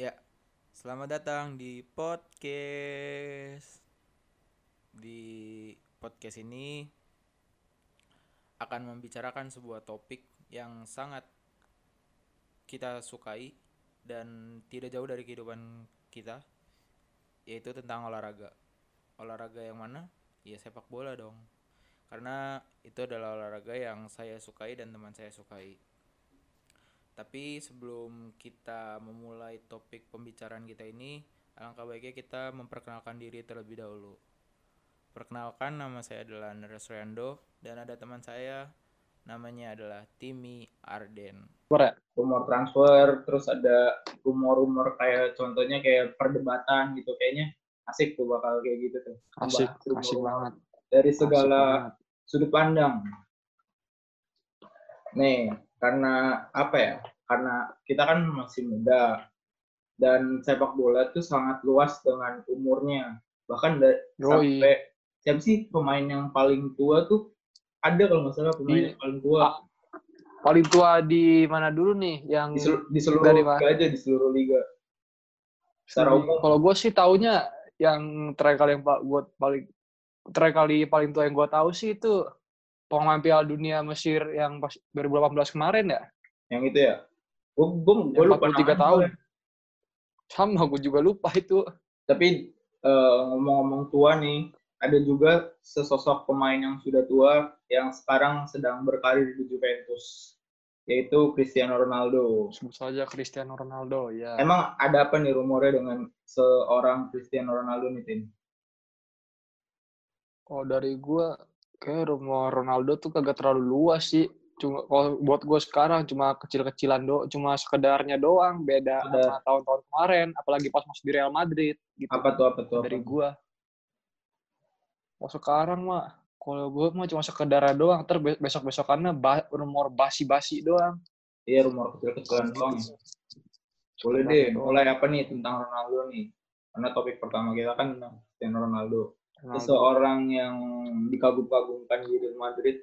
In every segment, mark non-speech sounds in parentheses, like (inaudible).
Ya, selamat datang di podcast. Di podcast ini akan membicarakan sebuah topik yang sangat kita sukai dan tidak jauh dari kehidupan kita, yaitu tentang olahraga. Olahraga yang mana? Ya sepak bola dong. Karena itu adalah olahraga yang saya sukai dan teman saya sukai. Tapi sebelum kita memulai topik pembicaraan kita ini, alangkah baiknya kita memperkenalkan diri terlebih dahulu. Perkenalkan, nama saya adalah Andres Rando dan ada teman saya namanya adalah Timmy Arden. rumor transfer terus ada rumor-rumor kayak contohnya kayak perdebatan gitu kayaknya asik tuh bakal kayak gitu tuh Asik, Membahas asik banget. dari Asik segala banget. sudut pandang nih karena apa ya karena kita kan masih muda dan sepak bola tuh sangat luas dengan umurnya bahkan da- Yoi. sampai siapa sih pemain yang paling tua tuh ada kalau nggak salah pemain yang paling tua Paling tua di mana dulu nih? Yang di, selu- di seluruh dari liga mana? aja di seluruh liga secara umum Kalau gue sih taunya yang terakhir kali yang gua paling terakhir kali paling tua yang gue tahu sih itu pemain Piala Dunia Mesir yang pas 2018 kemarin ya. yang itu ya gue gue gue lupa 43 namanya tahun. soalnya. Sama gue juga lupa itu. tapi eh, ngomong-ngomong tua nih ada juga sesosok pemain yang sudah tua yang sekarang sedang berkarir di Juventus yaitu Cristiano Ronaldo Sebut saja Cristiano Ronaldo ya. emang ada apa nih rumornya dengan seorang Cristiano Ronaldo nih Tin? Kalau dari gue kayak rumor Ronaldo tuh kagak terlalu luas sih. Cuma kalau buat gue sekarang cuma kecil-kecilan do, cuma sekedarnya doang. Beda Sekedar. sama tahun-tahun kemarin, apalagi pas masih di Real Madrid gitu. apa tuh apa tuh apa dari gua. Kalau sekarang mah, kalau gua mah cuma sekedar doang. Ntar be- besok-besokannya ba rumor basi-basi doang. iya rumor kecil-kecilan doang ya. boleh deh mulai apa nih tentang Ronaldo nih karena topik pertama kita kan tentang Ronaldo. Seseorang yang dikagum-kagumkan di Real Madrid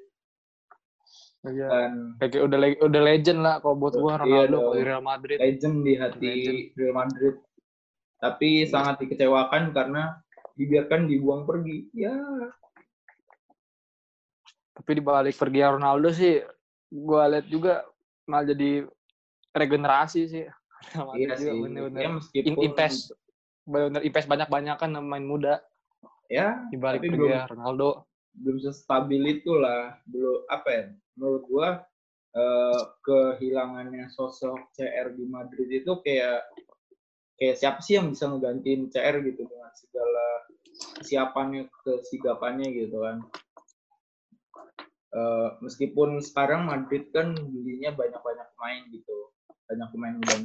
Iya. dan Kayak udah le- udah legend lah kalau buat gua Iya Ronaldo kalau di Real Madrid. legend di hati Legend. Real Madrid. Tapi sangat dikecewakan karena dibiarkan dibuang pergi. Ya, Tapi di balik pergi Ronaldo sih, gua lihat juga malah jadi regenerasi sih. Real Madrid iya juga bener-bener Ya meskipun in- invest bener invest banyak-banyakan main muda ya di balik belum- Ronaldo. belum sestabil itulah. Belum apa ya? Menurut gua eh, kehilangannya sosok CR di Madrid itu kayak kayak siapa sih yang bisa ngegantiin CR gitu dengan segala kesiapannya, kesigapannya gitu kan. Eh, meskipun sekarang Madrid kan belinya banyak-banyak pemain gitu, banyak pemain muda.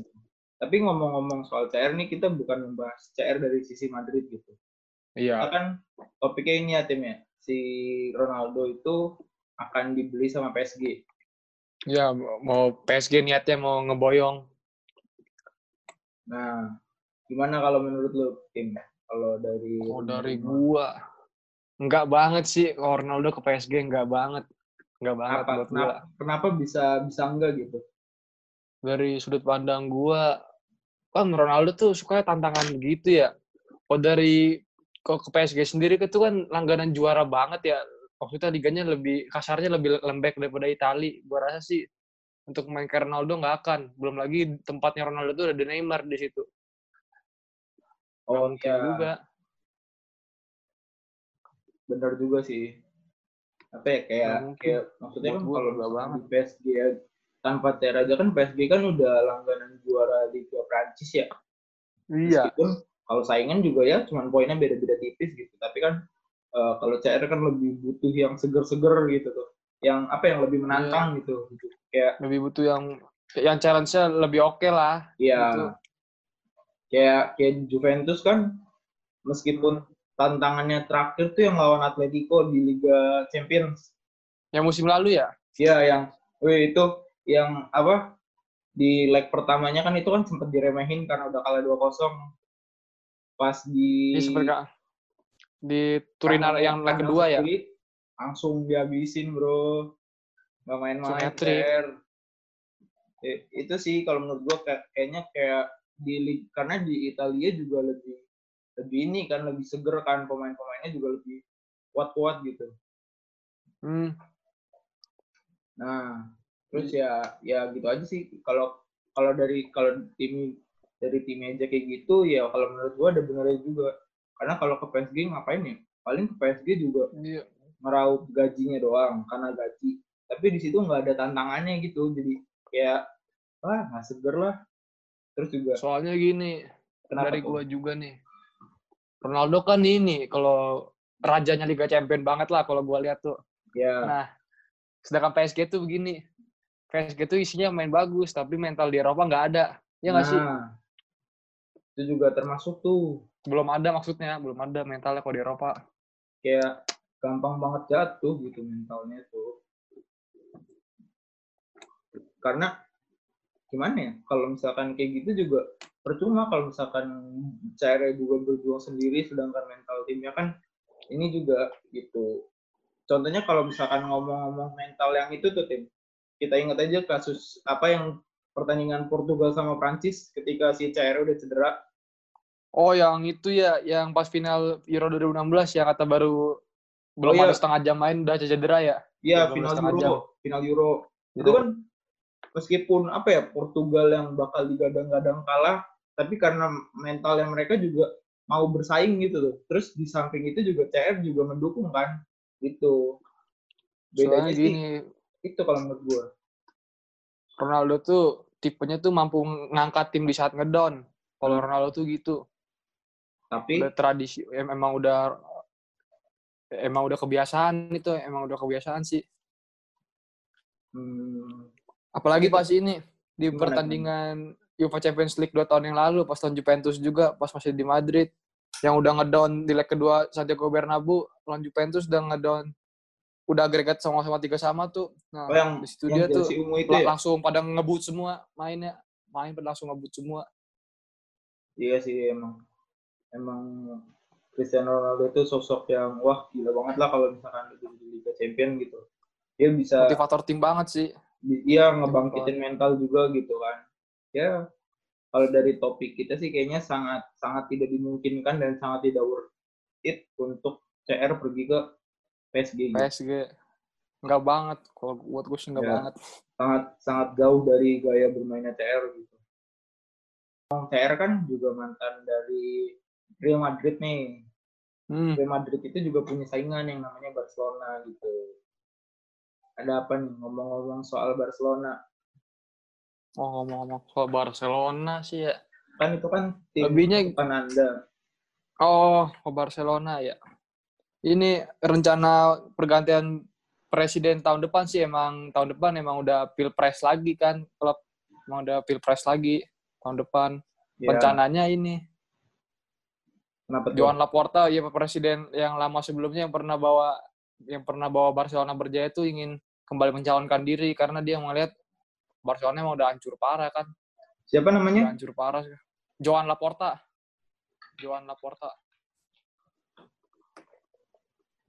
Tapi ngomong-ngomong soal CR nih kita bukan membahas CR dari sisi Madrid gitu. Iya. kan topiknya ini ya tim ya, si Ronaldo itu akan dibeli sama PSG. Ya mau PSG niatnya mau ngeboyong Nah, gimana kalau menurut lu tim? Kalau dari Kalau dari gua enggak banget sih kalau Ronaldo ke PSG enggak banget. Enggak banget kenapa, buat gua. kenapa, kenapa bisa bisa enggak gitu? Dari sudut pandang gua kan Ronaldo tuh suka tantangan gitu ya. Kalau dari kalau ke PSG sendiri itu kan langganan juara banget ya. Maksudnya liganya lebih kasarnya lebih lembek daripada Itali. Gua rasa sih untuk main ke Ronaldo nggak akan. Belum lagi tempatnya Ronaldo tuh ada di Neymar di situ. Oh mungkin iya, juga. bener juga sih. Apa ya kayak kayak maksudnya kan kalau banget. di PSG ya, tanpa CR aja kan PSG kan udah langganan juara Liga Prancis ya. Iya. Meskipun kalau saingan juga ya cuman poinnya beda-beda tipis gitu. Tapi kan eh, kalau CR kan lebih butuh yang seger-seger gitu tuh. Yang apa yang lebih menantang gitu. gitu. Kayak Lebih butuh yang yang challenge-nya lebih oke lah. ya Gitu. kayak kayak Juventus kan meskipun tantangannya terakhir tuh yang lawan Atletico di Liga Champions. Yang musim lalu ya? Iya yang wih itu yang apa di leg pertamanya kan itu kan sempat diremehin karena udah kalah 2-0 pas di di Turin Kandang- yang leg kedua ya. Langsung dihabisin bro nggak main-main. Eh, itu sih kalau menurut gua kayak, kayaknya kayak di karena di Italia juga lebih lebih ini kan lebih seger kan pemain-pemainnya juga lebih kuat-kuat gitu. Hmm. Nah, terus ya ya gitu aja sih kalau kalau dari kalau tim dari tim aja kayak gitu ya kalau menurut gua ada benernya juga. Karena kalau ke PSG ngapain ya? Paling ke PSG juga Iya. ngeraup gajinya doang karena gaji. Tapi di situ nggak ada tantangannya gitu. Jadi kayak wah nggak seger lah. Terus juga Soalnya gini, kenapa dari gua juga nih. Ronaldo kan ini kalau rajanya Liga Champion banget lah kalau gua lihat tuh. Ya, Nah, sedangkan PSG tuh begini. PSG tuh isinya main bagus, tapi mental di Eropa nggak ada. Ya nggak sih? Itu juga termasuk tuh Belum ada maksudnya, belum ada mentalnya kalau di Eropa. kayak gampang banget jatuh gitu mentalnya tuh. Karena gimana ya? Kalau misalkan kayak gitu juga percuma kalau misalkan cara juga berjuang sendiri sedangkan mental timnya kan ini juga gitu. Contohnya kalau misalkan ngomong-ngomong mental yang itu tuh tim, kita ingat aja kasus apa yang pertandingan Portugal sama Prancis ketika si CR udah cedera. Oh, yang itu ya, yang pas final Euro 2016 yang kata baru belum iya. ada setengah jam main udah cedera ya. Iya, final Euro, jam. final Euro. Itu kan meskipun apa ya Portugal yang bakal digadang-gadang kalah, tapi karena mental yang mereka juga mau bersaing gitu loh. Terus di samping itu juga CR juga mendukung kan, gitu. Bedanya Soalnya sih gini, itu kalau menurut gua. Ronaldo tuh tipenya tuh mampu ngangkat tim di saat ngedown. Kalau Hmm. Ronaldo tuh gitu. Tapi Udah tradisi, em- emang udah emang udah kebiasaan itu, emang udah kebiasaan sih. hmm, Apalagi pas ini di Gimana, pertandingan UEFA Champions League dua tahun yang lalu pas lawan Juventus juga pas masih di Madrid yang udah ngedown di leg kedua Santiago Bernabeu lawan Juventus udah ngedown udah agregat sama-sama tiga sama tuh. Nah, oh yang, di situ yang dia tuh itu lang- ya? langsung pada ngebut semua mainnya. Main pada langsung ngebut semua. Iya sih emang. Emang Cristiano Ronaldo itu sosok yang wah gila banget lah kalau misalkan di Liga Champion gitu. Dia bisa Motivator tim banget sih. dia ngebangkitin mental juga gitu kan. Ya kalau dari topik kita sih kayaknya sangat sangat tidak dimungkinkan dan sangat tidak worth it untuk CR pergi ke PSG. gitu. PSG enggak banget kalau buat gue sih enggak Ya. banget. Sangat sangat jauh dari gaya bermainnya CR gitu. CR kan juga mantan dari Real Madrid nih. Hmm. Real Madrid itu juga punya saingan yang namanya Barcelona gitu. Ada apa nih ngomong-ngomong soal Barcelona? Oh ngomong-ngomong soal Barcelona sih ya. Kan itu kan tim Lebihnya- bukan Anda. Oh, ke Barcelona ya. Ini rencana pergantian presiden tahun depan sih emang tahun depan emang udah pilpres lagi kan klub emang udah pilpres lagi tahun depan. Ya, Rencananya ini kenapa? Joan Laporta ya presiden yang lama sebelumnya yang pernah bawa yang pernah bawa Barcelona berjaya itu ingin kembali mencalonkan diri karena dia melihat Barcelona emang udah hancur parah kan. Siapa Udah namanya? hancur parah. Joan Laporta. Joan Laporta.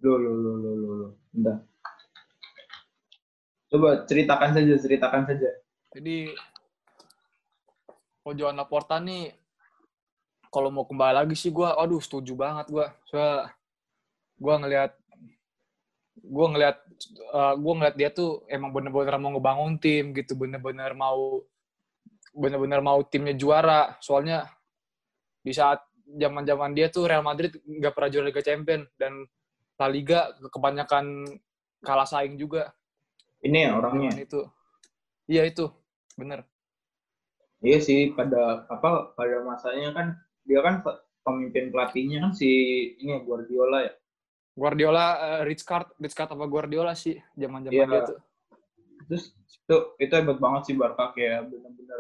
Loh, loh, loh, loh, loh, loh. Bentar. Coba ceritakan saja, ceritakan saja. Jadi kalau Joan Laporta nih kalau mau kembali lagi sih gua aduh setuju banget gua. Soalnya gua ngelihat gua ngelihat eh, gua ngelihat dia tuh emang bener-bener mau ngebangun tim gitu, bener-bener mau bener-bener mau timnya juara. Soalnya di saat zaman-zaman dia tuh Real Madrid nggak pernah juara Liga Champion dan La Liga kebanyakan kalah saing juga. Ini ya orangnya. Itu. Iya itu, bener. Iya sih pada apa pada masanya kan dia kan pe- pemimpin pelatihnya kan si ini ya, Guardiola ya. Guardiola, eh, Rich Card, Rich Card apa Guardiola sih zaman-zaman Iya. dia tuh. Terus itu itu hebat banget sih Barca kayak bener-bener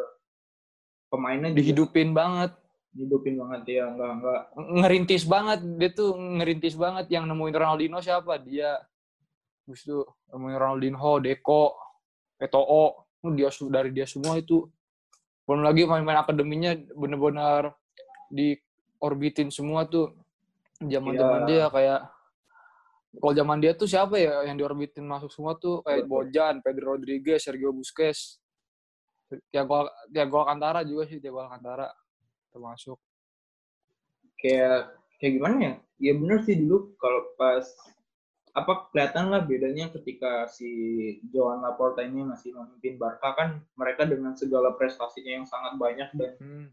pemainnya juga Dihidupin banget, hidupin banget ya nggak nggak ngerintis banget. Dia tuh ngerintis banget yang nemuin Ronaldinho siapa? Dia. Terus itu nemuin Ronaldinho, Deco, Eto'o. Oh, dia dari dia semua itu. Belum lagi main-main akademinya bener-bener diorbitin semua tuh. Zaman-zaman Iya. dia kayak kalau zaman dia tuh siapa ya yang diorbitin masuk semua tuh kayak Betul. Bojan, Pedro Rodriguez, Sergio Busquets, Thiago Thiago Alcantara juga sih Thiago Alcantara. Termasuk. kayak kayak gimana ya? Ya bener sih dulu kalau pas apa kelihatan lah bedanya ketika si Joan Laporta ini masih memimpin Barca kan mereka dengan segala prestasinya yang sangat banyak dan Hmm.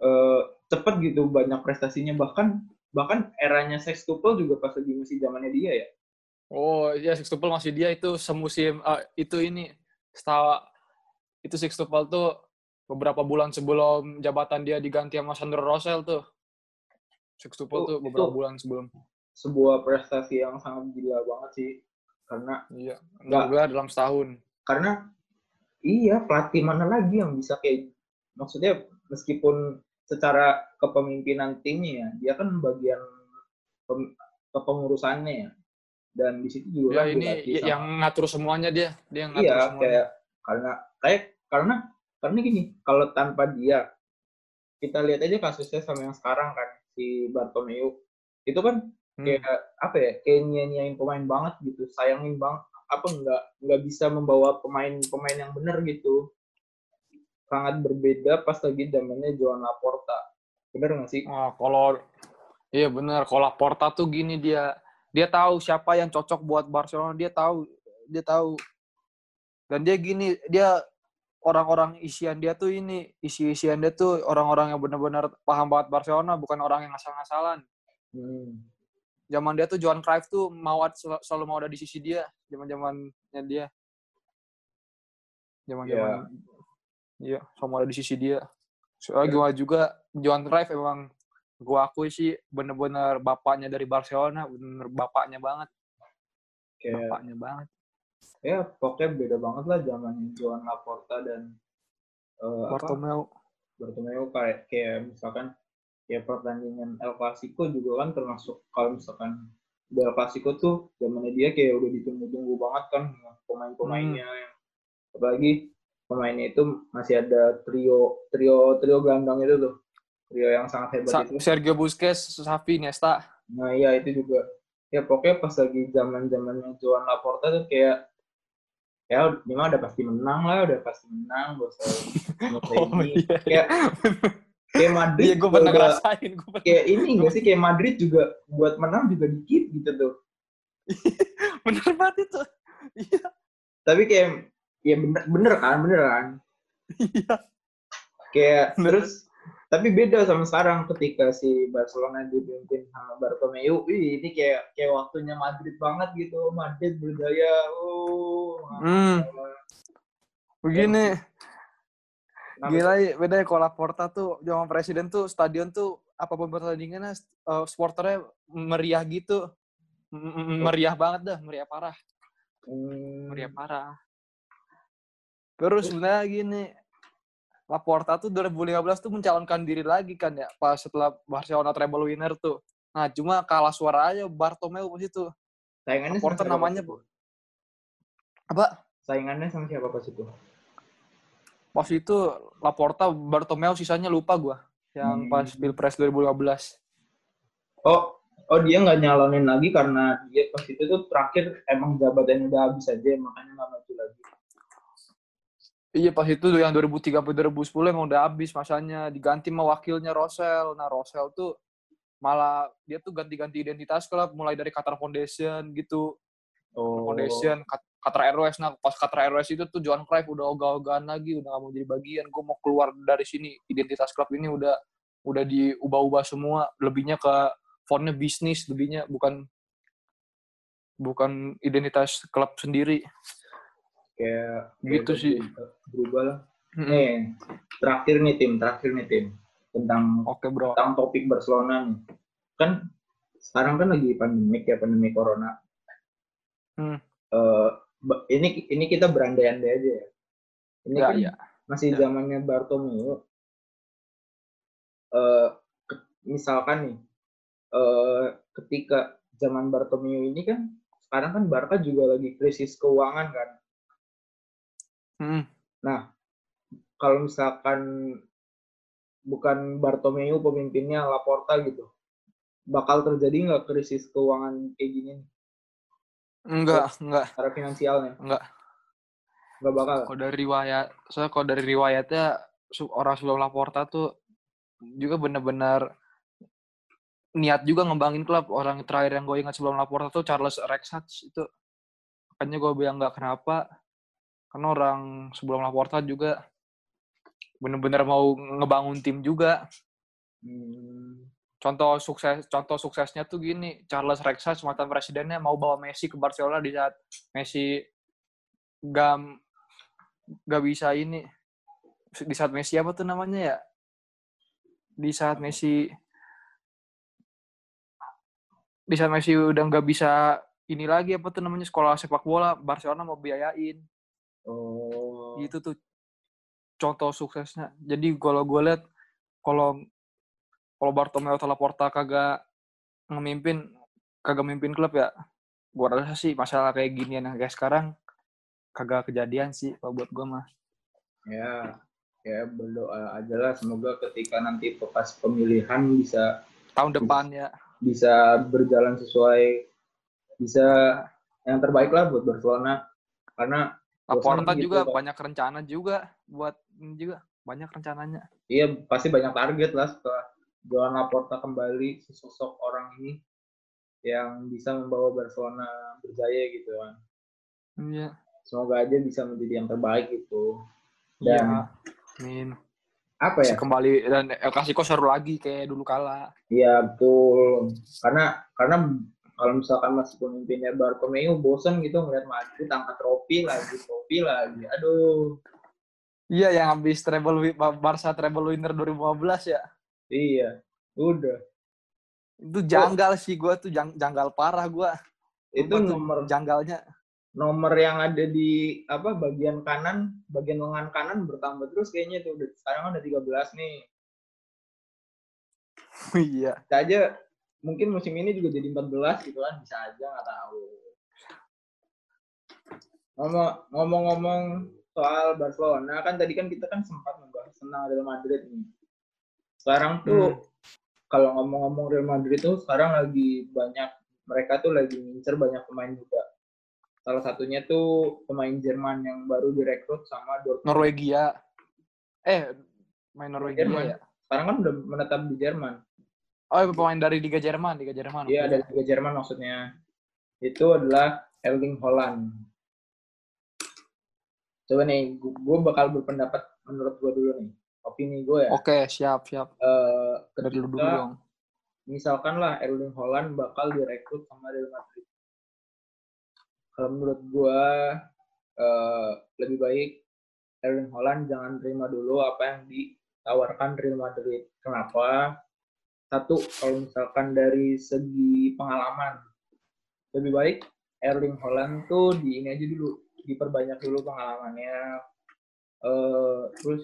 eh, cepet gitu banyak prestasinya bahkan bahkan eranya Sextuple juga pas lagi masih zamannya dia ya. Oh iya Sextuple masih dia itu semusim eh, itu ini setahu itu Sextuple tuh beberapa bulan sebelum jabatan dia diganti sama Sandro Rosell tuh. Sextuple tuh beberapa itu- bulan sebelum. Sebuah prestasi yang sangat gila banget sih karena Iya. Nggak. Enggak gelar dalam setahun. karena iya pelatih mana lagi yang bisa kayak maksudnya meskipun secara kepemimpinan timnya ya dia kan bagian pem- kepengurusannya ya dan di situ juga Ya kan ini dilatih y- sama- yang ngatur semuanya dia, dia yang ngatur iya semuanya. kayak karena kayak karena karena gini kalau tanpa dia kita lihat aja kasusnya sama yang sekarang kan si Bartomeu itu kan Hmm. kayak apa ya kayak nyanyiin pemain banget gitu sayangin banget apa nggak nggak bisa membawa pemain-pemain yang benar gitu sangat berbeda pas lagi zamannya Joan Laporta bener nggak sih Wah, kalau iya benar, kalau Laporta tuh gini dia dia tahu siapa yang cocok buat Barcelona, dia tahu, dia tahu. Dan dia gini, dia orang-orang isian dia tuh ini, isi-isian dia tuh orang-orang yang benar-benar paham banget Barcelona, bukan orang yang ngasal-ngasalan. Hmm. Zaman dia tuh Johan Cruyff tuh mau selalu mau ada di sisi dia, zaman-zamannya dia. Zaman-zaman Iya, sama ada di sisi dia. Soalnya Ya. gua juga Johan Cruyff emang gua akui sih bener-bener bapaknya dari Barcelona, bener bapaknya banget, kayak bapaknya banget. Ya pokoknya beda banget lah zaman Joan Laporta dan eh, apa Bartomeu. Bartomeu kayak kayak misalkan kayak pertandingan El Clasico juga kan termasuk kalau misalkan di El Clasico tuh zamannya dia kayak udah ditunggu-tunggu banget kan pemain-pemainnya Hmm. yang apalagi pemainnya itu masih ada trio trio trio gandang itu tuh trio yang sangat hebat Sa- itu Sergio Busquets, Xavi, Nesta. nah iya itu juga ya pokoknya pas lagi zaman zamannya Joan Laporta tuh kayak ya mah udah pasti menang lah udah pasti menang gak usah (laughs) Oh ini iya. kayak kayak Madrid Iya, gue pernah juga- ngerasain. Gua pernah, kayak ini gak sih kayak Madrid juga buat menang juga dikit gitu tuh (laughs) bener banget itu. Iya. tapi kayak ya bener bener kan bener kan Iya. kayak Bener. terus tapi beda sama sekarang ketika si Barcelona dipimpin sama Bartomeu ini kayak kayak waktunya Madrid banget gitu Madrid berjaya oh Hmm. Begini, gila ya, beda ya kalau Laporta tuh, zaman presiden tuh, stadion tuh, apa pun pertandingannya, eh, supporternya meriah gitu. M- m- Meriah banget dah, meriah parah. Hmm, meriah parah. Terus sebenarnya gini, Laporta tuh 2015 tuh mencalonkan diri lagi kan ya, pas setelah Barcelona treble winner tuh. Nah, cuma kalah suara aja Bartomeu pas itu. saingannya sama Laporta siapa namanya, Bu. Apa? saingannya sama siapa pas itu Pas itu Laporta, Bartomeu sisanya lupa gua. Yang Hmm. pas Pilpres 2015. oh oh dia nggak nyalonin lagi karena dia pas itu tuh terakhir emang jabatannya udah habis aja makanya nggak maju lagi Iya pas itu yang 2003 sampai 2010 emang udah habis masanya diganti sama wakilnya Rosel. Nah Rosel tuh malah dia tuh ganti-ganti identitas klub mulai dari Qatar Foundation gitu. oh Foundation, Qatar Airways. Nah, pas Qatar Airways itu tuh Johan Cruyff udah ogah-ogahan lagi, udah gak mau jadi bagian. Gue mau keluar dari sini. Identitas klub ini udah udah diubah-ubah semua. Lebihnya ke fontnya bisnis, lebihnya bukan bukan identitas klub sendiri. Kayak Gitu sih. berubah, lah Mm-mm. nih terakhir nih tim terakhir nih tim tentang Oke bro. tentang topik Barcelona nih kan sekarang kan lagi pandemik ya pandemi corona Hmm. Eh, ba- ini ini kita berandai-andai aja ya ini Ya, kan ya. masih Ya. zamannya Bartomeu eh ke- misalkan nih eh ketika zaman Bartomeu ini kan sekarang kan Barca juga lagi krisis keuangan kan Mm. kalau misalkan bukan Bartomeu pemimpinnya Laporta gitu bakal terjadi nggak krisis keuangan kayak gini Enggak, enggak, secara finansialnya enggak. nggak bakal Kalau dari riwayat, soalnya kalau dari riwayatnya orang sebelum Laporta tuh juga benar-benar niat juga ngembangin klub. Orang terakhir yang gue ingat sebelum Laporta tuh Charles Rexach itu. Makanya gue bilang nggak kenapa. Karena orang sebelum Laporta juga bener-bener mau ngebangun tim juga. Hmm. Contoh sukses contoh suksesnya tuh gini, Charles Rexach mantan presidennya mau bawa Messi ke Barcelona di saat Messi gak gak bisa ini di saat Messi apa tuh namanya ya? Di saat Messi di saat Messi udah nggak bisa ini lagi apa tuh namanya sekolah sepak bola Barcelona mau biayain Oh. itu tuh contoh suksesnya. Jadi kalau gue lihat kalau kalau Bartomeu atau Laporta kagak ngemimpin kagak mimpin klub ya gue rasa sih masalah kayak gini yang kayak sekarang kagak kejadian sih kalau buat gue mah. Ya, ya berdoa aja lah semoga ketika nanti pas pemilihan bisa tahun depan ya. bisa berjalan sesuai bisa yang terbaik lah buat Barcelona. Karena Laporta bosan gitu juga kok. banyak rencana juga buat ini juga banyak rencananya iya pasti banyak target lah setelah Joan Laporta kembali sesosok orang ini yang bisa membawa Barcelona berjaya gitu kan iya semoga aja bisa menjadi yang terbaik gitu dan iya Amin. apa ya Bisa kembali dan El Clasico seru lagi kayak dulu kala Iya betul. Karena karena kalau misalkan masih pemimpinnya Bartomeu bosen gitu ngeliat Madrid angkat trofi lagi, trofi lagi. Aduh. iya yang habis treble Barca treble winner 2015 ya Iya. Udah. itu janggal sih gue tuh jang- janggal parah gue Itu nomor janggalnya nomor yang ada di apa bagian kanan, bagian lengan kanan bertambah terus kayaknya tuh. Sekarang udah 13 nih. (laughs) iya aja mungkin musim ini juga jadi 14 gitu kan. Bisa aja nggak tahu. Ngomong- Ngomong-ngomong soal Barcelona kan tadi kan kita kan sempat membahas tentang Real Madrid nih. Sekarang tuh kalau ngomong-ngomong Real Madrid tuh sekarang lagi banyak mereka tuh lagi ngincer banyak pemain muda. Salah satunya tuh pemain Jerman yang baru direkrut sama Dortmund. Norwegia eh main Norwegia Jerman. ya Sekarang kan udah menetap di Jerman. Oh iya, pemain dari Liga Jerman Liga Jerman Iya, dari Liga Jerman maksudnya. Itu adalah Erling Haaland. Coba nih, gue bakal berpendapat menurut gue dulu nih. Opini gue ya. oke siap siap Eh, dari lu dulu dong misalkan lah Erling Haaland bakal direkrut sama Real Madrid. Kalau menurut gue eh, lebih baik Erling Haaland jangan terima dulu apa yang ditawarkan Real Madrid. Kenapa? Satu, kalau misalkan dari segi pengalaman, lebih baik Erling Haaland tuh di ini aja dulu, diperbanyak dulu pengalamannya. Eh, terus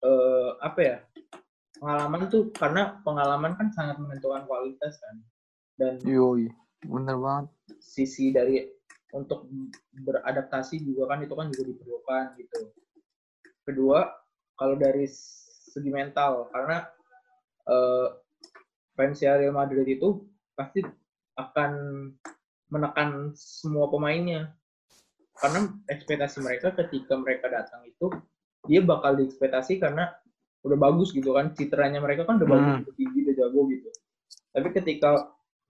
eh, apa ya? Pengalaman tuh karena pengalaman kan sangat menentukan kualitas kan. Dan yoi bener banget sisi dari untuk beradaptasi juga kan itu kan juga diperlukan gitu. Kedua, kalau dari segi mental karena eh, fans Real Madrid itu pasti akan menekan semua pemainnya. Karena ekspektasi mereka ketika mereka datang itu dia bakal diekspektasi karena udah bagus gitu kan citranya mereka kan udah bagus Hmm. udah tinggi udah jago gitu tapi ketika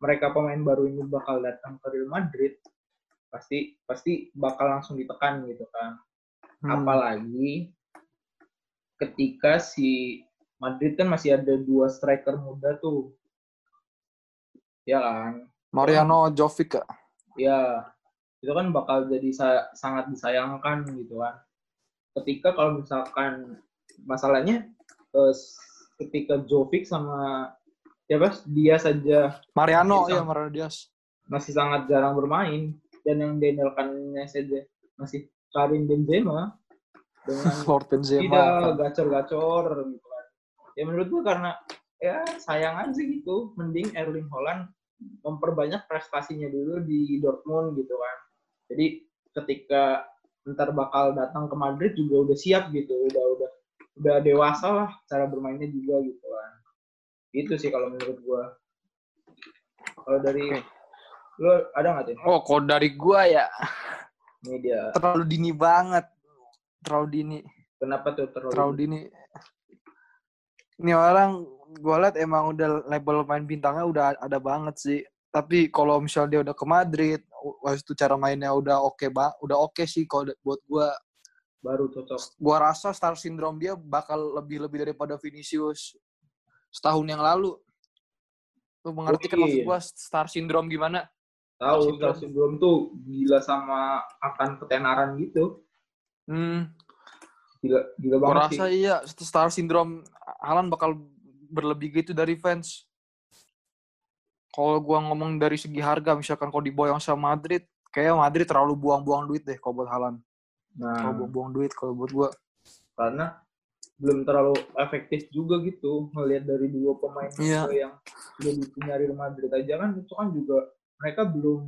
mereka pemain baru ini bakal datang ke Real Madrid pasti pasti bakal langsung ditekan gitu kan Hmm. apalagi ketika si Madrid kan masih ada dua striker muda tuh. Ya kan? Mariano Jovic ya itu kan bakal jadi sa- sangat disayangkan gitu kan. Ketika kalau misalkan masalahnya eh, ketika Jovic sama ya pas dia saja Mariano ya Mariano Diaz. masih sangat jarang bermain. Dan yang diandalkannya saja masih Karim Benzema (laughs) dengan Lord Benzema tidak gacor-gacor gitu ya menurut gua karena ya sayang aja gitu. Mending Erling Haaland memperbanyak prestasinya dulu di Dortmund gitu kan. Jadi ketika ntar bakal datang ke Madrid juga udah siap gitu. Udah udah udah dewasa lah cara bermainnya juga gitu kan. Itu sih kalau menurut gua. Kalau dari Oke. lo ada nggak tuh oh kalau dari gua ya media terlalu dini banget. Terlalu dini. Kenapa tuh terlalu, terlalu dini Ini orang gue liat emang udah label main bintangnya udah ada banget sih. Tapi kalau misalnya dia udah ke Madrid, waktu itu cara mainnya udah oke ba udah oke sih kalau buat gue. baru cocok Gua rasa star syndrome dia bakal lebih-lebih daripada Vinicius setahun yang lalu. Lu mengerti kan maksud gua star syndrome gimana? tahu. Star Syndrome tuh gila sama akan ketenaran gitu Hmm, gila gila gua banget rasa sih iya star syndrome Alan bakal berlebih gitu dari fans. Kalau gua ngomong dari segi harga, misalkan kalau diboyong sama Madrid, kayak Madrid terlalu buang-buang duit deh kalau buat Halan. nah Terlalu buang-buang duit kalau buat gua. karena belum terlalu efektif juga gitu ngelihat dari dua pemain muda yang dipunya Real Madrid aja kan itu kan juga mereka belum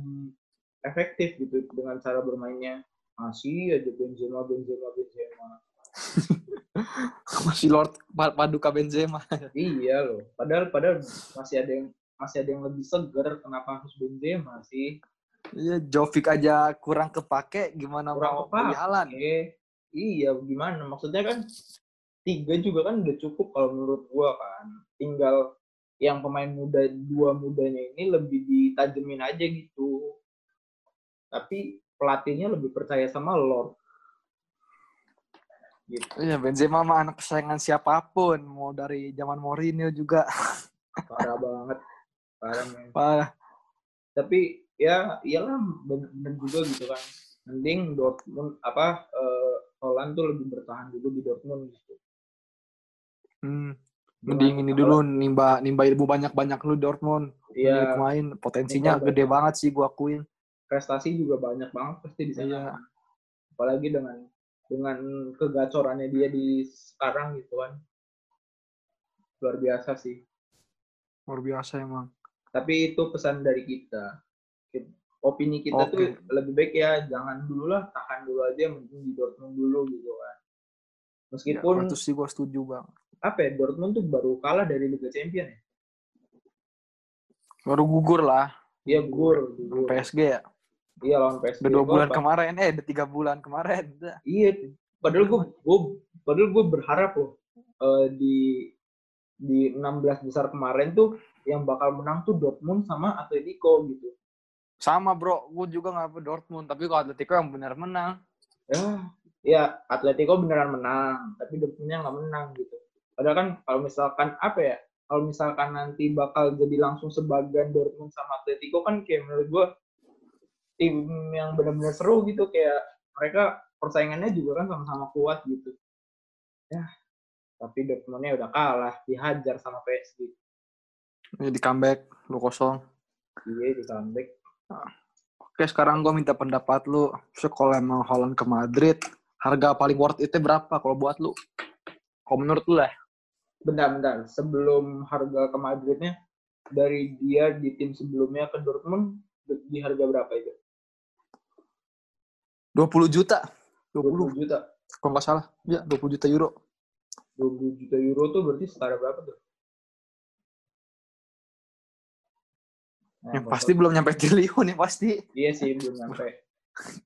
efektif gitu dengan cara bermainnya masih aja Benzema Benzema Benzema (laughs) Masih Lord Pa- Paduka Benzema. iya loh. Padahal padahal masih ada yang masih ada yang lebih segar kenapa harus Benzema sih? Iya, Jovic aja kurang kepake, gimana Kurang mau Halan? Eh, iya gimana? Maksudnya kan tiga juga kan udah cukup kalau menurut gua kan. Tinggal yang pemain muda dua mudanya ini lebih ditajemin aja gitu. Tapi pelatihnya lebih percaya sama Lord gitu Iya, Benzema mah anak kesayangan siapa pun, mau dari zaman Mourinho juga. (laughs) parah banget parah men. Parah. tapi ya iyalah bener juga gitu kan mending Dortmund apa eh, Holland tuh lebih bertahan dulu di Dortmund gitu Hmm. Mending ini dulu nimba nimba ilmu banyak-banyak lu Dortmund. Iya, pemain potensinya Nimba gede banget sih gua akuin. prestasi juga banyak banget pasti di sana. Iya. Apalagi dengan dengan kegacorannya dia di sekarang gitu kan. Luar biasa sih. Luar biasa emang. Tapi itu pesan dari kita. Opini kita Oke. tuh lebih baik ya jangan dulu lah, tahan dulu aja mending di Dortmund dulu gitu kan. Ya, Meskipun itu sih gua setuju bang. apa ya Dortmund tuh baru kalah dari Liga Champion ya. Baru gugur lah. Dia gugur, gugur. PSG ya. Iya lawan PSG. Udah dua bulan apa- kemarin, eh udah tiga bulan kemarin. Iya, padahal gue gue padahal gue berharap loh eh, di di 16 besar kemarin tuh yang bakal menang tuh Dortmund sama Atletico gitu. Sama bro, gua juga nggak Dortmund, tapi kalau Atletico yang benar menang. Ya, ya Atletico beneran menang, tapi Dortmundnya nggak menang gitu. Padahal kan kalau misalkan apa ya, kalau misalkan nanti bakal jadi langsung sebagian Dortmund sama Atletico kan kayak menurut gue tim yang benar-benar seru gitu kayak mereka persaingannya juga kan sama-sama kuat gitu. Ya, tapi Dortmundnya udah kalah, dihajar sama PSG. Ini di comeback, lu kosong. Iya di comeback. Oke, sekarang gua minta pendapat lu. So, kalau emang Holland ke Madrid, harga paling worth it berapa kalau buat lu? Kalau menurut lu lah. Bentar-bentar, sebelum harga ke Madridnya dari dia di tim sebelumnya ke Dortmund di harga berapa itu? 20 juta. 20, 20 juta. kalau nggak salah. Ya, 20 juta euro. 20 juta euro tuh berarti setara berapa tuh? Nah, Yang pasti belum nyampe triliun ya pasti. Iya sih belum nyampe.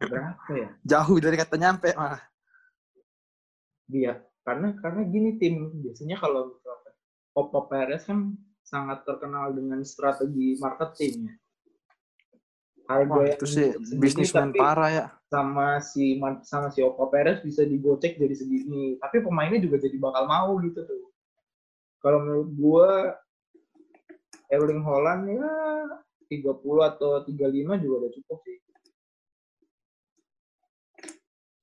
Berapa ya? Jauh dari kata nyampe mah. Dia karena karena gini tim biasanya kalau misalkan Papa Perez kan sangat terkenal dengan strategi marketingnya. Wah, yang itu sih bisnismen parah ya. sama si sama si Opa Perez bisa digocek jadi segini. Tapi pemainnya juga jadi bakal mau gitu tuh. Kalau menurut gua Erling Haaland ya 30 atau 35 juga udah cukup sih.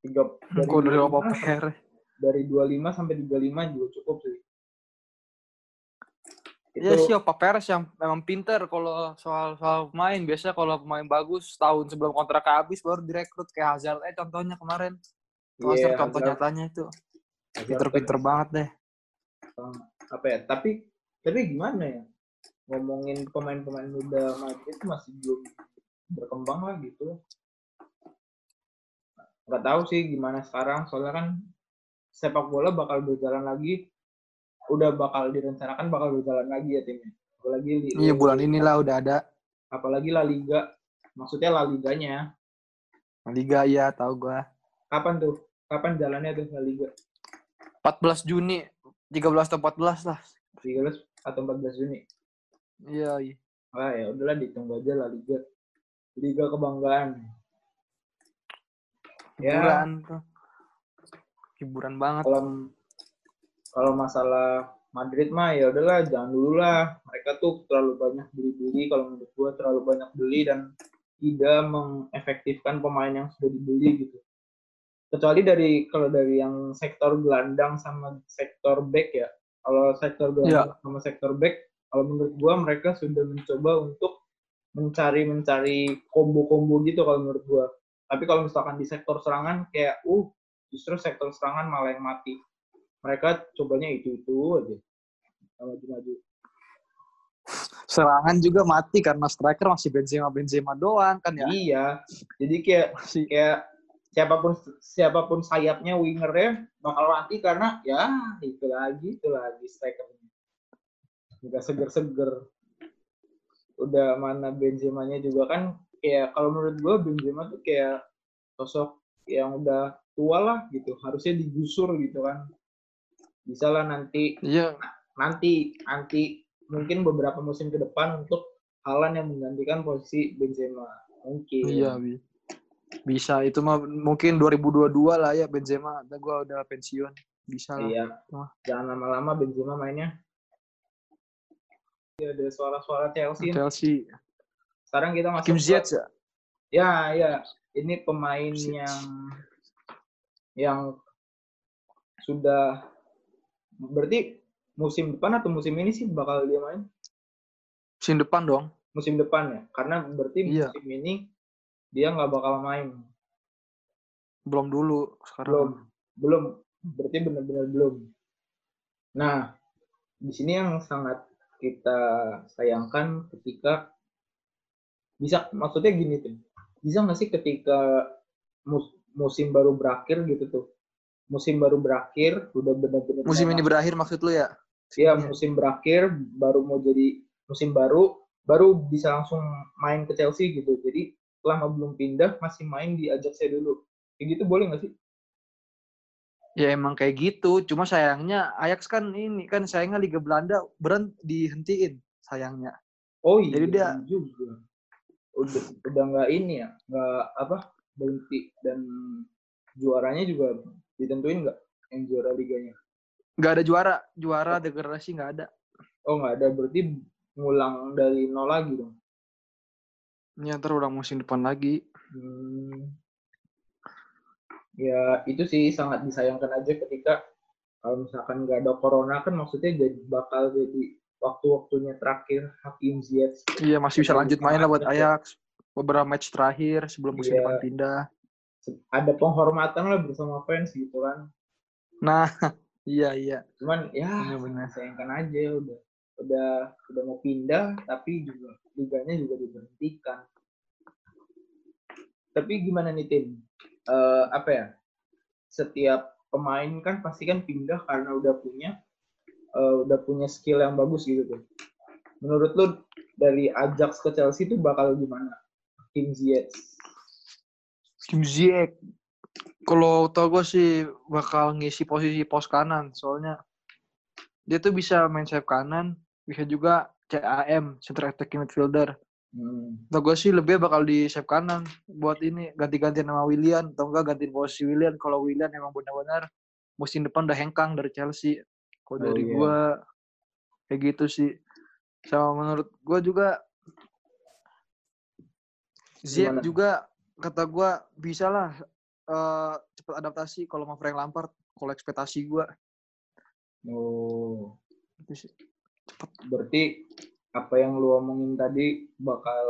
Tiga, dari, dari 25 Opa sampai- Per. dari 25 sampai 35 juga cukup sih. Itu Iya sih Opa Peres yang memang pinter kalau soal soal pemain. Biasanya kalau pemain bagus tahun sebelum kontrak habis baru direkrut kayak Hazard. Eh contohnya kemarin. Tuh Iya, Hazard contoh nyatanya itu. Pinter-pinter kan, banget deh. apa ya? Tapi tapi gimana ya? Ngomongin pemain-pemain muda Madrid itu masih belum berkembang lah gitu. Nggak tahu sih gimana sekarang. Soalnya kan sepak bola bakal berjalan lagi. Udah bakal direncanakan bakal berjalan lagi ya timnya. Apalagi Iya bulan inilah udah ada. apalagi La Liga. Maksudnya La Liganya. Liga iya tahu gua. Kapan tuh? Kapan jalannya tuh La Liga? 14 Juni 13 atau 14 lah. 13 atau 14 Juni. Iya, iya. Ah ya udahlah ditunggu aja lah Liga. Liga kebanggaan. Ya. Hiburan tuh. Hiburan banget. Kalau kalau masalah Madrid mah ya udahlah jangan dulu lah. Mereka tuh terlalu banyak beli-beli kalau menurut gua terlalu banyak beli dan tidak mengefektifkan pemain yang sudah dibeli gitu. Kecuali dari kalau dari yang sektor gelandang sama sektor back ya. Kalau sektor gelandang sama sektor back, kalau menurut gua mereka sudah mencoba untuk mencari-mencari combo-combo gitu kalau menurut gua. Tapi kalau misalkan di sektor serangan kayak uh justru sektor serangan malah yang mati. Mereka cobanya itu-itu aja. Maju-maju. Serangan juga mati karena striker masih Benzema Benzema doang kan ya. Iya. Jadi kayak Masih kayak siapa pun siapa pun sayapnya wingernya bakal mati karena ya itu lagi itu lagi strikernya nggak seger-seger udah mana Benzema-nya juga kan kayak kalau menurut gue Benzema tuh kayak sosok yang udah tua lah gitu harusnya digusur gitu kan bisa lah nanti Iya, nanti nanti mungkin beberapa musim ke depan untuk Haaland yang menggantikan posisi Benzema mungkin iya, Bi. Bisa itu mah mungkin 2022 lah ya Benzema. Ada gua udah pensiun. Bisa lah. Iya. Wah. Jangan lama-lama Benzema mainnya. Ya, ada suara-suara Chelsea. Chelsea. Sekarang kita masuk Kim Ziyech ya? Ya, ya. Ini pemain Ziyech. yang yang sudah berarti musim depan atau musim ini sih bakal dia main? Musim depan dong. musim depan ya? Karena berarti Iya. musim ini dia nggak bakal main. Belum dulu belum. Sekarang. belum. Berarti benar-benar belum. Nah di sini yang sangat kita sayangkan ketika bisa maksudnya gini tuh. Bisa nggak sih ketika mus- musim baru berakhir gitu tuh musim baru berakhir udah benar-benar Musim ini berakhir maksud lu ya? Iya, Iya. musim berakhir baru mau jadi musim baru, baru bisa langsung main ke Chelsea gitu. Jadi selama belum pindah masih main di Ajaxnya dulu. Kayak gitu boleh nggak sih? Ya emang kayak gitu. Cuma sayangnya Ajax kan ini kan sayangnya Liga Belanda berhenti dihentiin sayangnya. Oh iya, Jadi dia- juga. Udah udah nggak ini ya, nggak apa berhenti dan juaranya juga ditentuin nggak yang juara liganya? Nggak ada juara, juara degradasi nggak ada. Oh nggak ada, berarti ngulang dari nol lagi dong. Ya ntar udah musim depan lagi. Hmm. Ya itu sih sangat disayangkan aja ketika kalau misalkan nggak ada corona kan maksudnya jadi bakal jadi waktu-waktunya terakhir Hakim Ziyech. Iya masih bisa lanjut main lah buat ya. Ajax. Beberapa match terakhir sebelum musim Iya. depan pindah. Ada penghormatan lah bersama fans gitu kan. Nah, (laughs) iya iya. Cuman ya Benar-benar. disayangkan aja udah udah udah mau pindah tapi juga liganya juga diberhentikan. Tapi gimana nih tim? Eh, apa ya? Setiap pemain kan pasti kan pindah karena udah punya eh, udah punya skill yang bagus gitu tuh. Menurut lu dari Ajax ke Chelsea itu bakal gimana? Kim Ziyech. Kim Ziyech. Kalau tau gue sih bakal ngisi posisi pos kanan. Soalnya dia tuh bisa main sayap kanan. Bisa juga CAM, center attacking midfielder. Hmm. Tau gue sih lebih bakal di sayap kanan. Buat ini ganti-gantian sama Willian. Atau enggak gantiin posisi Willian. Kalau Willian emang benar-benar musim depan udah hengkang dari Chelsea. Kalau Oh, dari iya. gua kayak gitu sih. Sama menurut gua juga Ziyech juga kata gua bisa lah eh, cepat adaptasi kalau mau Frank Lampard kalau ekspektasi gua Oh. gitu sih. berarti apa yang lu omongin tadi bakal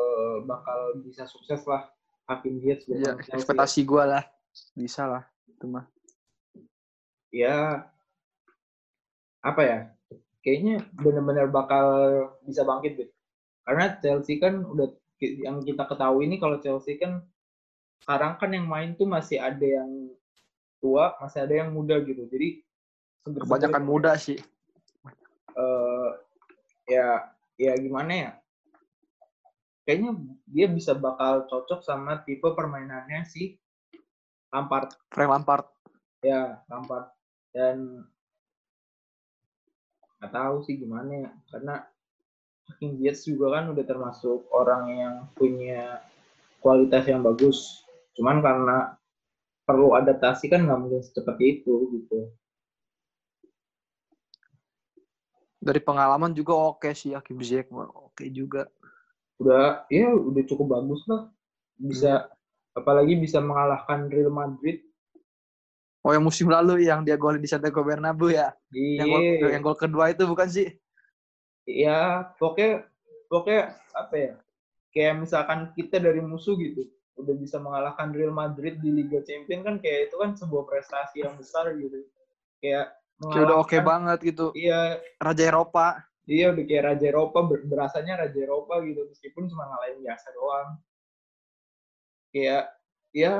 bakal bisa sukses lah Hakim Ziyech Chelsea. ekspektasi gua lah. Bisa lah itu mah. ya apa ya kayaknya benar-benar bakal bisa bangkit gitu karena Chelsea kan udah yang kita ketahui ini kalau Chelsea kan sekarang kan yang main tuh masih ada yang tua masih ada yang muda gitu. Jadi Kebanyakan muda sih. eh, ya ya gimana ya? Kayaknya dia bisa bakal cocok sama tipe permainannya si Lampard. Frank Lampard. ya Lampard. Dan nggak tahu sih gimana ya karena Ziyech juga kan udah termasuk orang yang punya kualitas yang bagus cuman karena perlu adaptasi kan nggak mungkin seperti itu gitu Dari pengalaman juga oke sih Hakim Ziyech oke juga. udah ya udah cukup bagus lah bisa apalagi bisa mengalahkan Real Madrid Oh yang musim lalu yang dia golin di Santiago Bernabeu ya. Yang gol, iya yang gol kedua itu bukan sih? ya pokoknya pokoknya apa ya kayak misalkan kita dari musuh gitu udah bisa mengalahkan Real Madrid di Liga Champions kan kayak itu kan sebuah prestasi yang besar gitu kayak Kayak udah oke mengalahkan- banget gitu. iya Raja Eropa. iya udah kayak Raja Eropa ber- berasanya Raja Eropa gitu meskipun cuma ngalahin biasa doang kayak ya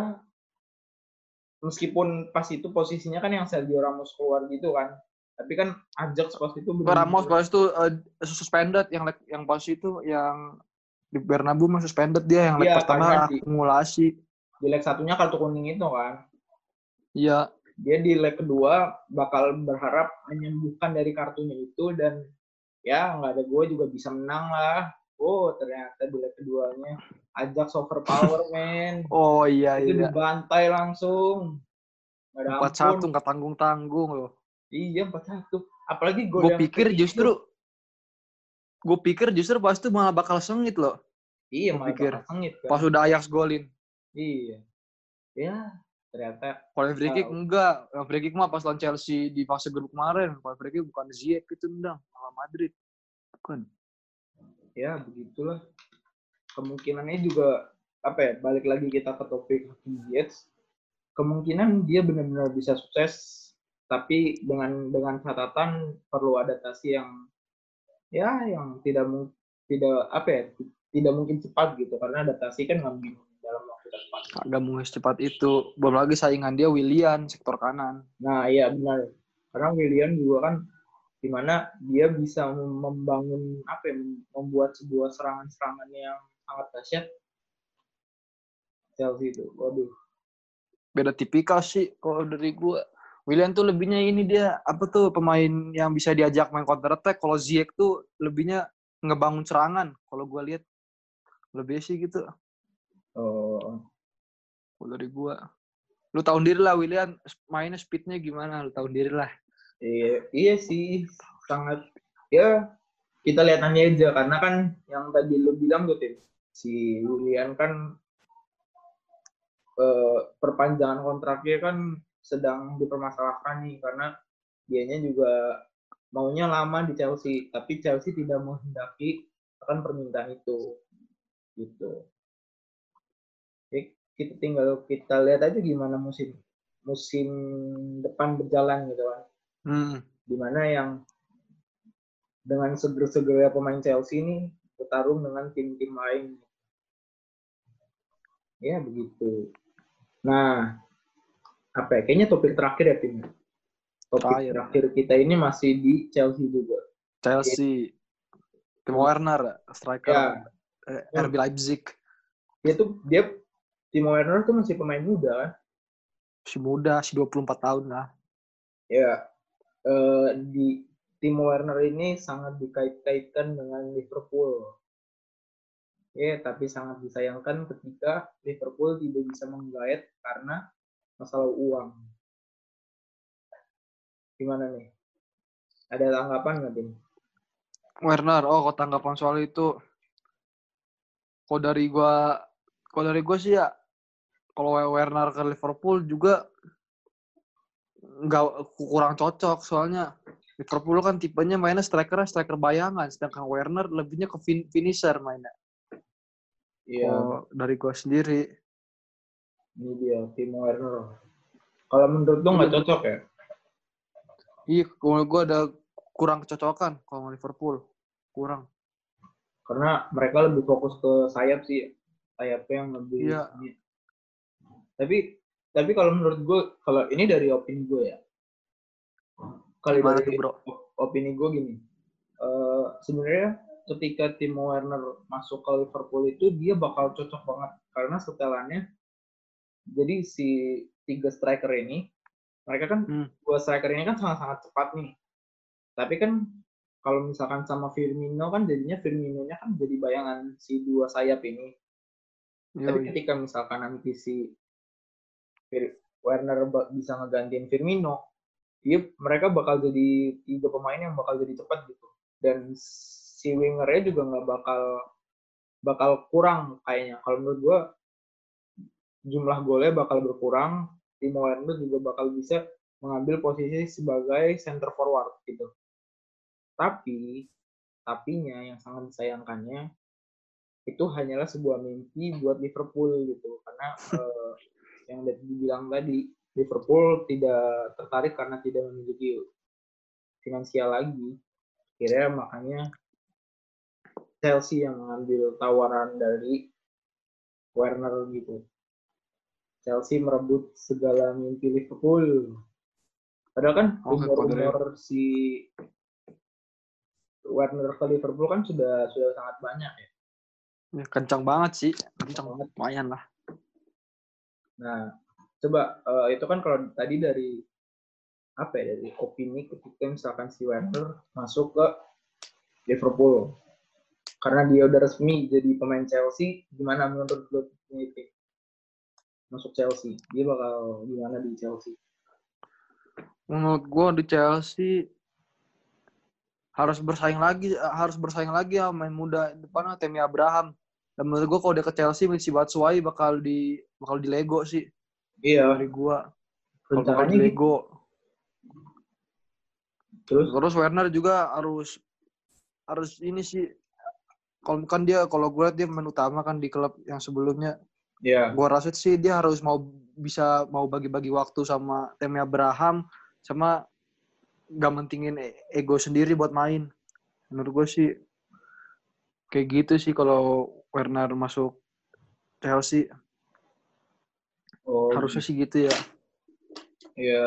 meskipun pas itu posisinya kan yang Sergio Ramos keluar gitu kan tapi kan Ajax pas itu Ramos pas itu eh, suspended yang yang pas itu yang di Bernabeu mah suspended dia yang leg Iya, pertama akumulasi. di leg satunya kartu kuning itu kan Iya. dia di leg kedua bakal berharap menyembuhkan dari kartunya itu dan ya nggak ada gue juga bisa menang lah oh ternyata di leg keduanya Ajax overpower (laughs) men Oh iya itu iya. dibantai langsung Empat satu nggak tanggung tanggung loh. iya empat satu apalagi Gue pikir justru gue pikir justru pas itu malah bakal sengit loh. iya gua malah pikir. bakal sengit kan Pas udah Ajax golin. iya ya ternyata Kalau yang free kick enggak. Yang free kick mah pas lawan Chelsea di fase grup kemarin. Kalau free kick bukan Ziyech itu ndang, malah Madrid. Bukan. ya begitulah kemungkinannya juga apa ya balik lagi kita ke topik Hakim Ziyech kemungkinan dia benar-benar bisa sukses tapi dengan dengan catatan perlu adaptasi yang ya yang tidak tidak apa ya tidak mungkin cepat gitu karena adaptasi kan nggak mungkin dalam waktu cepat Agak mungkin secepat itu. Belum lagi saingan dia Willian sektor kanan. nah iya benar karena William juga kan di mana dia bisa mem- membangun apa ya membuat sebuah serangan-serangan yang sangat dahsyat Chelsea itu waduh Beda tipikal sih kalau dari gua. Willian tuh lebihnya ini dia apa tuh pemain yang bisa diajak main counter attack. Kalau Ziyech tuh lebihnya ngebangun serangan. Kalau gua lihat lebih sih gitu. oh Kalau dari gua. Lu tahu diri lah Willian mainnya speednya gimana? Lu tahu diri lah. iya, iya sih sangat ya kita lihat aja karena kan yang tadi lu bilang tuh tim si William kan eh, perpanjangan kontraknya kan sedang dipermasalahkan nih karena dianya juga maunya lama di Chelsea tapi Chelsea tidak menghendaki akan permintaan itu gitu Jadi kita tinggal kita lihat aja gimana musim musim depan berjalan gitu kan Hmm. di mana yang dengan seger-segernya pemain Chelsea ini bertarung dengan tim-tim lain. Ya begitu. Nah, apa ya? Kayaknya topik terakhir ya tim. Topik Terakhir. terakhir kita ini masih di Chelsea juga. Chelsea. Tim Werner, striker Ya, eh, RB Leipzig. dia tuh dia Timo Werner tuh masih pemain muda kan. Si muda, si 24 tahun lah. Ya, eh, di Timo Werner ini sangat dikait-kaitkan dengan Liverpool. Ya, tapi sangat disayangkan ketika Liverpool tidak bisa menggait karena masalah uang. Gimana nih? Ada tanggapan nggak, Tim? Werner, oh kalau tanggapan soal itu, kalau dari gua, kalau dari gua sih ya, kalau Werner ke Liverpool juga nggak kurang cocok soalnya Liverpool kan tipenya mainnya striker striker bayangan, sedangkan Werner lebihnya ke fin- finisher mainnya. Iya, Kalau dari gua sendiri, ini dia Timo Werner. Kalau menurut lu nggak cocok ya? iya kalau gua ada kurang kecocokan kalau sama Liverpool, kurang. Karena mereka lebih fokus ke sayap sih. Sayapnya yang lebih Iya. Tapi tapi kalau menurut gue, kalau ini dari opini gue ya. Kalau dari tuh bro? opini gue gini, eh, sebenarnya ketika Timo Werner masuk ke Liverpool itu dia bakal cocok banget karena setelannya jadi si tiga striker ini mereka kan Hmm. dua striker ini kan sangat-sangat cepat nih tapi kan kalau misalkan sama Firmino kan jadinya Firmino-nya kan jadi bayangan si dua sayap ini. Tapi ketika misalkan nanti si Fir- Werner bisa ngegantiin Firmino, dia mereka bakal jadi tiga pemain yang bakal jadi cepat gitu. Dan si wingernya juga nggak bakal bakal kurang kayaknya. Kalau menurut gua jumlah golnya bakal berkurang. Timo Werner juga bakal bisa mengambil posisi sebagai center forward gitu. Tapi tapinya yang sangat disayangkannya itu hanyalah sebuah mimpi buat Liverpool gitu karena eh, yang dibilang tadi Liverpool tidak tertarik karena tidak memiliki finansial lagi kira makanya Chelsea yang mengambil tawaran dari Werner gitu Chelsea merebut segala mimpi Liverpool padahal kan Oke, rumor-rumor si Werner ke Liverpool kan sudah sudah sangat banyak ya Ya, kencang banget sih. Kencang banget. lumayan lah. Nah, coba eh, itu kan kalau tadi dari apa ya dari opini ketika misalkan si Werner masuk ke Liverpool karena dia udah resmi jadi pemain Chelsea, gimana menurut lo ini masuk Chelsea? Dia bakal gimana di Chelsea? Menurut gua di Chelsea harus bersaing lagi harus bersaing lagi ya main muda depan Temi Abraham. Dan menurut gua kalau dia ke Chelsea si Batshuayi bakal di bakal di Lego sih Iya, dari. Kalau bakal di. Lego. Terus Terus Werner juga harus harus ini sih kalau kan dia kalau gue liat dia main utama kan di klub yang sebelumnya ya, gua rasa sih dia harus mau bisa mau bagi-bagi waktu sama Temi Abraham sama gak mentingin e- ego sendiri buat main. Menurut gue sih kayak gitu sih kalau Werner masuk Chelsea. Oh, harusnya sih gitu ya. Ya,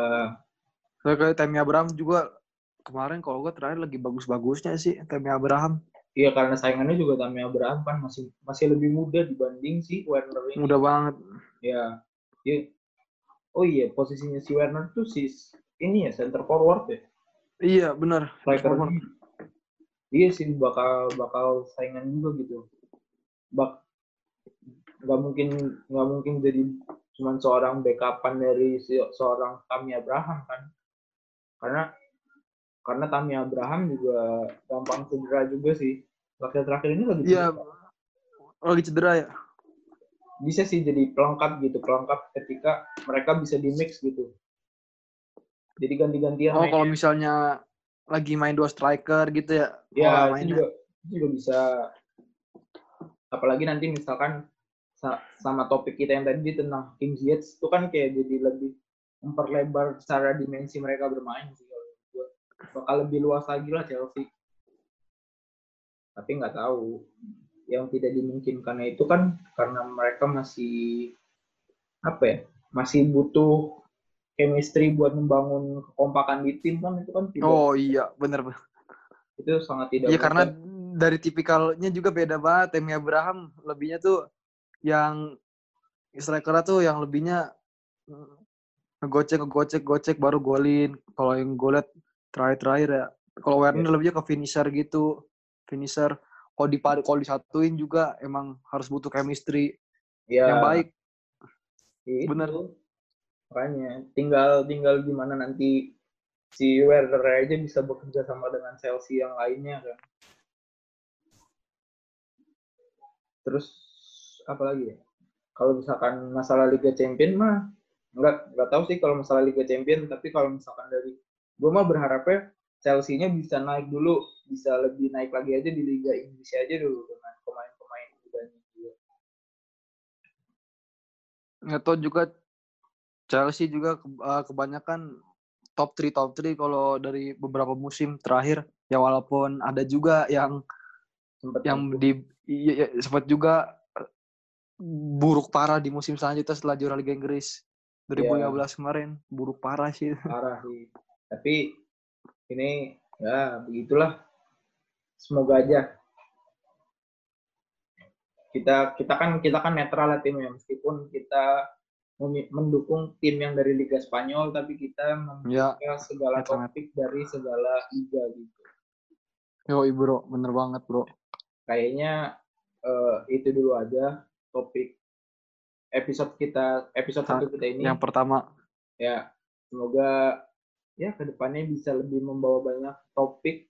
Soalnya kayak Temi Abraham juga kemarin kalau gue terakhir lagi bagus-bagusnya sih Temi Abraham iya karena saingannya juga Tammy Abraham kan masih masih lebih muda dibanding si Werner ini. mudah banget. Ya, dia, oh iya posisinya si Werner tuh si ini ya center forward ya. iya benar. Striker iya sih bakal bakal saingan juga gitu. Bak nggak mungkin nggak mungkin jadi cuman seorang backupan dari si- seorang Tammy Abraham kan. Karena karena Tammy Abraham juga gampang cedera juga sih terakhir-terakhir ini lagi iya cedera. lagi cedera ya bisa sih jadi pelengkap gitu pelengkap ketika mereka bisa di mix gitu jadi ganti-gantian oh mainnya. kalau misalnya lagi main dua striker gitu ya Ya, Wah, itu juga, itu juga bisa. Apalagi nanti misalkan sa- sama topik kita yang tadi tentang King Ziyech itu kan kayak jadi lebih memperlebar secara dimensi mereka bermain sih. Bakal lebih luas lagi lah Chelsea. Tapi nggak tahu. Yang tidak dimungkinkan itu kan karena mereka masih apa ya? Masih butuh chemistry buat membangun kekompakan di tim kan itu kan tidak oh iya bener itu sangat tidak Iya karena dari tipikalnya juga beda banget. Temi Abraham lebihnya tuh yang strikernya tuh yang lebihnya mm, ngegocek ngegocek gocek baru golin. Kalau yang gue liat terakhir-terakhir ya. Kalau Werner lebihnya ke finisher gitu. Finisher. Kalau di kalau disatuin juga emang harus butuh chemistry ya, yang baik. itu. bener. makanya tinggal tinggal gimana nanti si Werner aja bisa bekerja sama dengan Chelsea yang lainnya kan terus apa lagi ya kalau misalkan masalah Liga Champion mah nggak nggak tahu sih kalau masalah Liga Champion tapi kalau misalkan dari gue mah berharapnya Chelsea-nya bisa naik dulu bisa lebih naik lagi aja di Liga Inggris aja dulu dengan pemain-pemain mudanya juga tahu juga Chelsea juga eh, kebanyakan top 3 top 3 kalau dari beberapa musim terakhir. Ya walaupun ada juga yang sempat yang di iya, iya, sempat juga eh, buruk parah di musim selanjutnya setelah juara Liga Inggris 2015 kemarin. Buruk parah sih. Parah sih. Tapi ini ya begitulah. Semoga aja kita kita kan kita kan netral lah timnya meskipun kita mendukung tim yang dari Liga Spanyol tapi kita membuka ya segala netral. topik dari segala liga gitu. Yo, bro, bener banget, bro. kayaknya eh, itu dulu aja topik episode kita episode satu kita ini Yang pertama, ya semoga ya ke depannya bisa lebih membawa banyak topik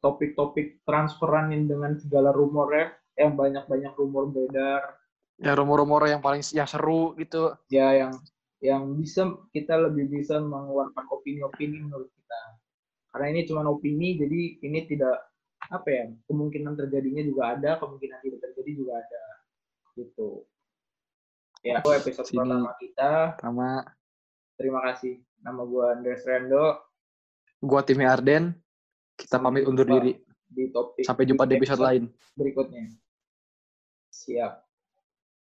topik-topik transferan yang dengan segala rumornya yang banyak-banyak rumor beredar. Ya rumor-rumor yang paling yang seru gitu. ya yang yang bisa kita lebih bisa mengeluarkan opini-opini menurut kita. Karena ini cuma opini jadi ini tidak apa ya kemungkinan terjadinya juga ada kemungkinan tidak terjadi juga ada. Gitu. Ya itu episode Sini. pertama kita. Pertama, terima kasih nama gua Andres Rendo gua Timi Arden. Kita Sampai pamit undur diri. di topik Sampai jumpa di episode lain. berikutnya siap